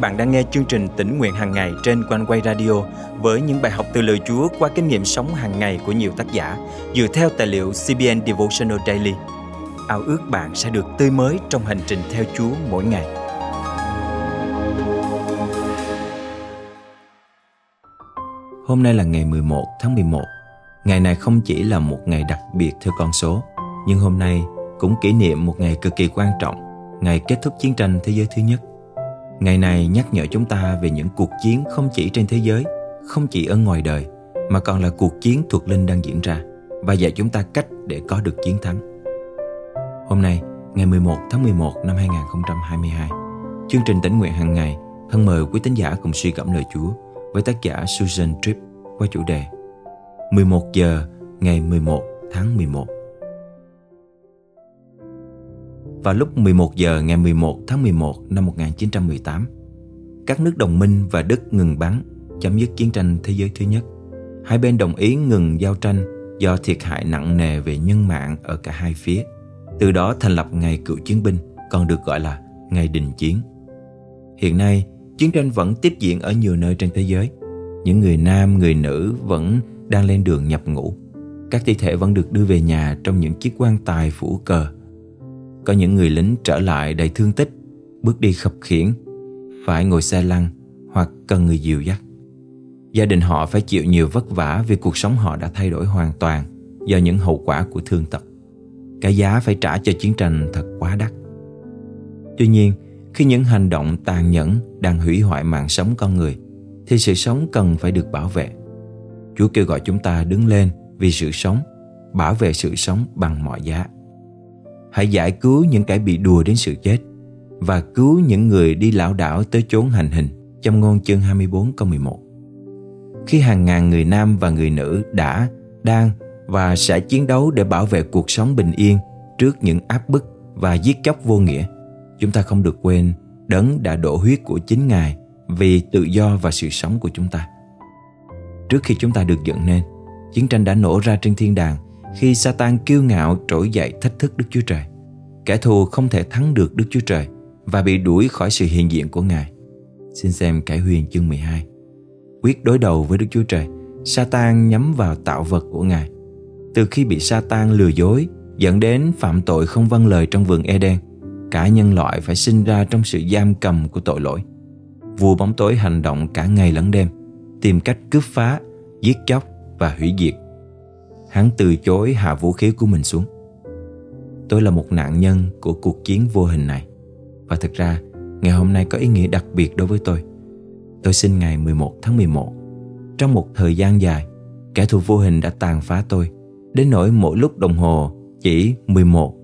bạn đang nghe chương trình tỉnh nguyện hàng ngày trên quanh quay radio với những bài học từ lời Chúa qua kinh nghiệm sống hàng ngày của nhiều tác giả dựa theo tài liệu CBN Devotional Daily. Ao ước bạn sẽ được tươi mới trong hành trình theo Chúa mỗi ngày. Hôm nay là ngày 11 tháng 11. Ngày này không chỉ là một ngày đặc biệt theo con số, nhưng hôm nay cũng kỷ niệm một ngày cực kỳ quan trọng, ngày kết thúc chiến tranh thế giới thứ nhất. Ngày này nhắc nhở chúng ta về những cuộc chiến không chỉ trên thế giới, không chỉ ở ngoài đời, mà còn là cuộc chiến thuộc linh đang diễn ra và dạy chúng ta cách để có được chiến thắng. Hôm nay, ngày 11 tháng 11 năm 2022, chương trình tỉnh nguyện hàng ngày thân mời quý tín giả cùng suy gẫm lời Chúa với tác giả Susan Tripp qua chủ đề 11 giờ ngày 11 tháng 11. Vào lúc 11 giờ ngày 11 tháng 11 năm 1918, các nước đồng minh và Đức ngừng bắn, chấm dứt chiến tranh thế giới thứ nhất. Hai bên đồng ý ngừng giao tranh do thiệt hại nặng nề về nhân mạng ở cả hai phía. Từ đó thành lập ngày cựu chiến binh, còn được gọi là ngày đình chiến. Hiện nay, chiến tranh vẫn tiếp diễn ở nhiều nơi trên thế giới. Những người nam, người nữ vẫn đang lên đường nhập ngũ. Các thi thể vẫn được đưa về nhà trong những chiếc quan tài phủ cờ có những người lính trở lại đầy thương tích, bước đi khập khiễng, phải ngồi xe lăn hoặc cần người dìu dắt. Gia đình họ phải chịu nhiều vất vả vì cuộc sống họ đã thay đổi hoàn toàn do những hậu quả của thương tật. Cái giá phải trả cho chiến tranh thật quá đắt. Tuy nhiên, khi những hành động tàn nhẫn đang hủy hoại mạng sống con người, thì sự sống cần phải được bảo vệ. Chúa kêu gọi chúng ta đứng lên vì sự sống, bảo vệ sự sống bằng mọi giá. Hãy giải cứu những kẻ bị đùa đến sự chết và cứu những người đi lão đảo tới chốn hành hình trong ngôn chương 24 câu 11. Khi hàng ngàn người nam và người nữ đã, đang và sẽ chiến đấu để bảo vệ cuộc sống bình yên trước những áp bức và giết chóc vô nghĩa, chúng ta không được quên đấng đã đổ huyết của chính Ngài vì tự do và sự sống của chúng ta. Trước khi chúng ta được dựng nên, chiến tranh đã nổ ra trên thiên đàng khi Satan kiêu ngạo trỗi dậy thách thức Đức Chúa Trời. Kẻ thù không thể thắng được Đức Chúa Trời và bị đuổi khỏi sự hiện diện của Ngài. Xin xem Cải Huyền chương 12. Quyết đối đầu với Đức Chúa Trời, Satan nhắm vào tạo vật của Ngài. Từ khi bị Satan lừa dối, dẫn đến phạm tội không vâng lời trong vườn Eden, cả nhân loại phải sinh ra trong sự giam cầm của tội lỗi. Vua bóng tối hành động cả ngày lẫn đêm, tìm cách cướp phá, giết chóc và hủy diệt hắn từ chối hạ vũ khí của mình xuống. Tôi là một nạn nhân của cuộc chiến vô hình này. Và thực ra, ngày hôm nay có ý nghĩa đặc biệt đối với tôi. Tôi sinh ngày 11 tháng 11. Trong một thời gian dài, kẻ thù vô hình đã tàn phá tôi, đến nỗi mỗi lúc đồng hồ chỉ 11,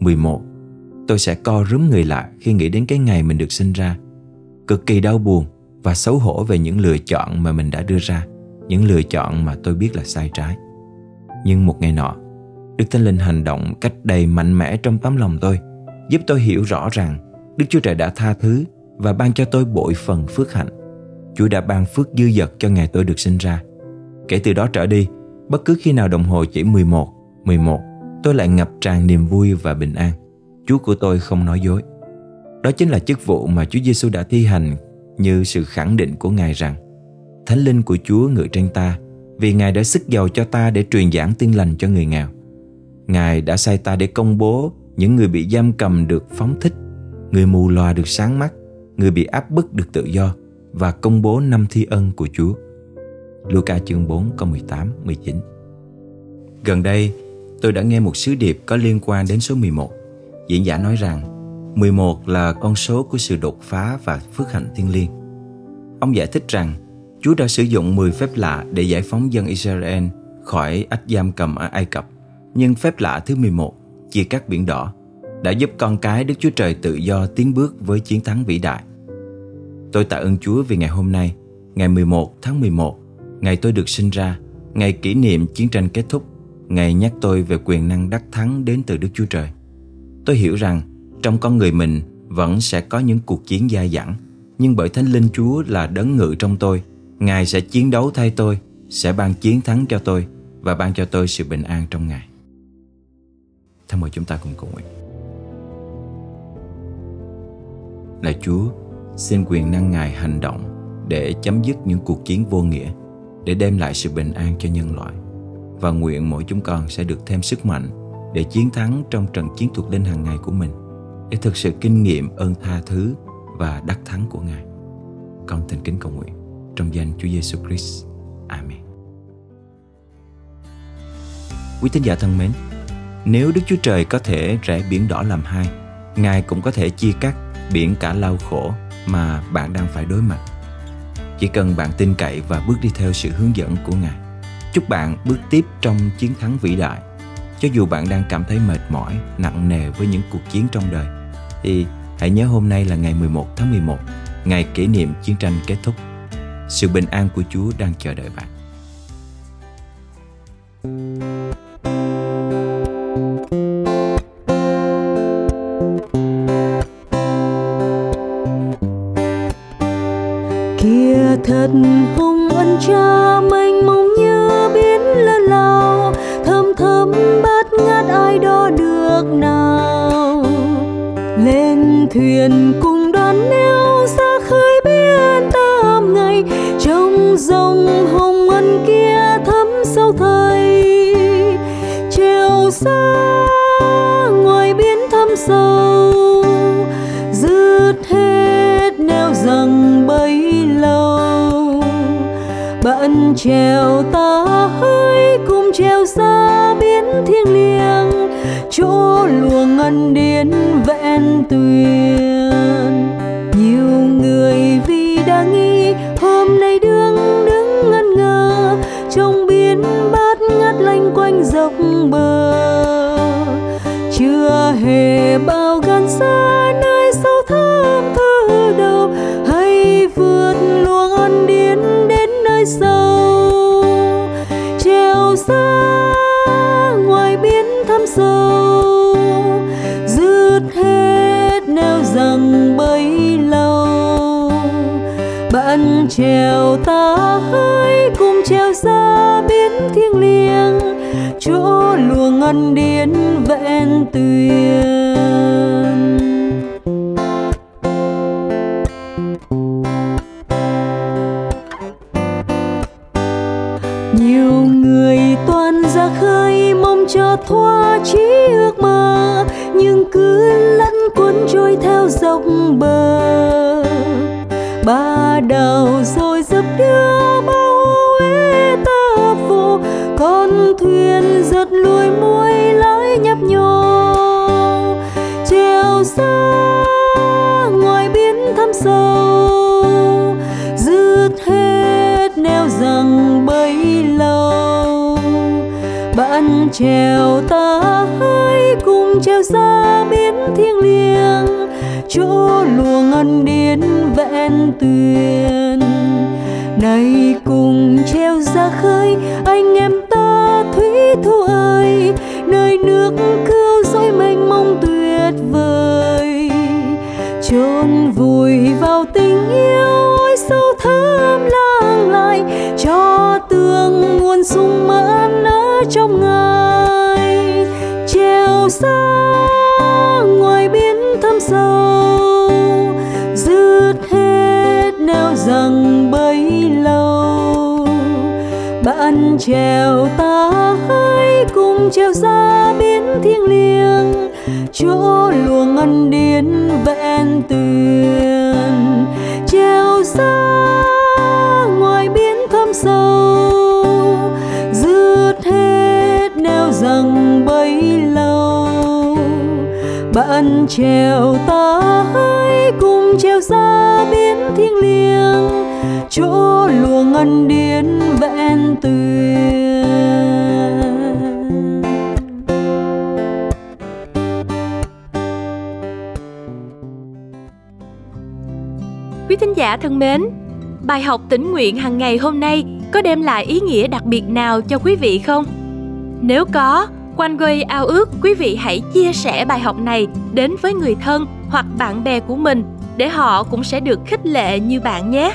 11. Tôi sẽ co rúm người lại khi nghĩ đến cái ngày mình được sinh ra. Cực kỳ đau buồn và xấu hổ về những lựa chọn mà mình đã đưa ra, những lựa chọn mà tôi biết là sai trái. Nhưng một ngày nọ, Đức Thánh Linh hành động cách đầy mạnh mẽ trong tấm lòng tôi, giúp tôi hiểu rõ rằng Đức Chúa Trời đã tha thứ và ban cho tôi bội phần phước hạnh. Chúa đã ban phước dư dật cho ngày tôi được sinh ra. Kể từ đó trở đi, bất cứ khi nào đồng hồ chỉ 11, 11, tôi lại ngập tràn niềm vui và bình an. Chúa của tôi không nói dối. Đó chính là chức vụ mà Chúa Giêsu đã thi hành như sự khẳng định của Ngài rằng Thánh linh của Chúa ngự trên ta vì Ngài đã sức giàu cho ta để truyền giảng tin lành cho người nghèo. Ngài đã sai ta để công bố những người bị giam cầm được phóng thích, người mù loà được sáng mắt, người bị áp bức được tự do và công bố năm thi ân của Chúa. Luca chương 4 câu 18, 19 Gần đây, tôi đã nghe một sứ điệp có liên quan đến số 11. Diễn giả nói rằng 11 là con số của sự đột phá và phước hạnh thiên liêng. Ông giải thích rằng Chúa đã sử dụng 10 phép lạ để giải phóng dân Israel khỏi ách giam cầm ở Ai Cập. Nhưng phép lạ thứ 11, chia cắt biển đỏ, đã giúp con cái Đức Chúa Trời tự do tiến bước với chiến thắng vĩ đại. Tôi tạ ơn Chúa vì ngày hôm nay, ngày 11 tháng 11, ngày tôi được sinh ra, ngày kỷ niệm chiến tranh kết thúc, ngày nhắc tôi về quyền năng đắc thắng đến từ Đức Chúa Trời. Tôi hiểu rằng trong con người mình vẫn sẽ có những cuộc chiến dai dẳng, nhưng bởi Thánh Linh Chúa là đấng ngự trong tôi – Ngài sẽ chiến đấu thay tôi, sẽ ban chiến thắng cho tôi và ban cho tôi sự bình an trong Ngài. Thân mời chúng ta cùng cầu nguyện. là Chúa, xin quyền năng Ngài hành động để chấm dứt những cuộc chiến vô nghĩa, để đem lại sự bình an cho nhân loại. Và nguyện mỗi chúng con sẽ được thêm sức mạnh để chiến thắng trong trận chiến thuộc linh hàng ngày của mình, để thực sự kinh nghiệm ơn tha thứ và đắc thắng của Ngài. Con thành kính cầu nguyện trong danh Chúa Giêsu Christ. Amen. Quý tín giả thân mến, nếu Đức Chúa Trời có thể rẽ biển đỏ làm hai, Ngài cũng có thể chia cắt biển cả lao khổ mà bạn đang phải đối mặt. Chỉ cần bạn tin cậy và bước đi theo sự hướng dẫn của Ngài. Chúc bạn bước tiếp trong chiến thắng vĩ đại. Cho dù bạn đang cảm thấy mệt mỏi, nặng nề với những cuộc chiến trong đời, thì hãy nhớ hôm nay là ngày 11 tháng 11, ngày kỷ niệm chiến tranh kết thúc. Sự bình an của Chúa đang chờ đợi bạn. thank you hùng ân cha mênh mông như biến lớn lao, thơm thơm bát ngát ai đó được nào. Lên thuyền cùng đoàn neo ra khơi biển tam ngày, trong dòng hồng ân kia thấm sâu thầy chiều xa, ngoài biển thăm sâu bạn trèo ta hơi cùng trèo xa biến thiêng liêng, chỗ luồng ngân điên vẹn tuyền. Nhiều người vì đã nghi, hôm nay đương đứng ngân ngơ, trong biến bát ngát lanh quanh dọc bờ. Sâu treo xa ngoài biển thăm sâu dứt hết neo rằng bấy lâu. Bạn trèo ta hãy cùng trèo ra biến thiêng liêng, chỗ luồng ngân điên vẹn tuyền. Nhiều người toàn ra khơi mong cho thoa trí ước mơ, nhưng cứ lẫn cuốn trôi theo dòng bờ. Ba đào rồi trèo ta hãy cùng trèo ra biến thiêng liêng, chỗ luồng ngân điên vẹn tuyền. Này cùng treo ra khơi, anh em ta thủy thủ ơi, nơi nước trèo ta hãy cùng trèo ra biến thiêng liêng, chỗ luồng ngân điên vẹn tuyền chèo xa ngoài biển thâm sâu dứt hết neo rằng bấy lâu. Bạn trèo ta hãy cùng trèo ra biến thiêng liêng chỗ luồng ngân điên vẹn tuyền Quý thính giả thân mến, bài học tỉnh nguyện hàng ngày hôm nay có đem lại ý nghĩa đặc biệt nào cho quý vị không? Nếu có, Quanh Quay ao ước quý vị hãy chia sẻ bài học này đến với người thân hoặc bạn bè của mình để họ cũng sẽ được khích lệ như bạn nhé.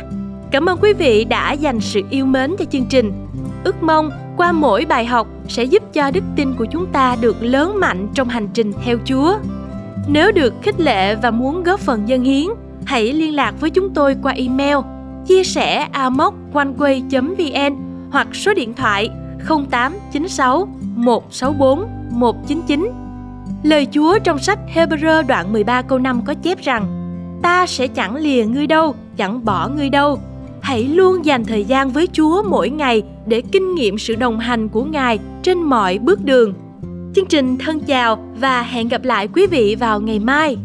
Cảm ơn quý vị đã dành sự yêu mến cho chương trình. Ước mong qua mỗi bài học sẽ giúp cho đức tin của chúng ta được lớn mạnh trong hành trình theo Chúa. Nếu được khích lệ và muốn góp phần dân hiến, hãy liên lạc với chúng tôi qua email chia sẻ amoconeway.vn hoặc số điện thoại 0896 164 199. Lời Chúa trong sách Hebrew đoạn 13 câu 5 có chép rằng Ta sẽ chẳng lìa ngươi đâu, chẳng bỏ ngươi đâu. Hãy luôn dành thời gian với Chúa mỗi ngày để kinh nghiệm sự đồng hành của Ngài trên mọi bước đường. Chương trình thân chào và hẹn gặp lại quý vị vào ngày mai.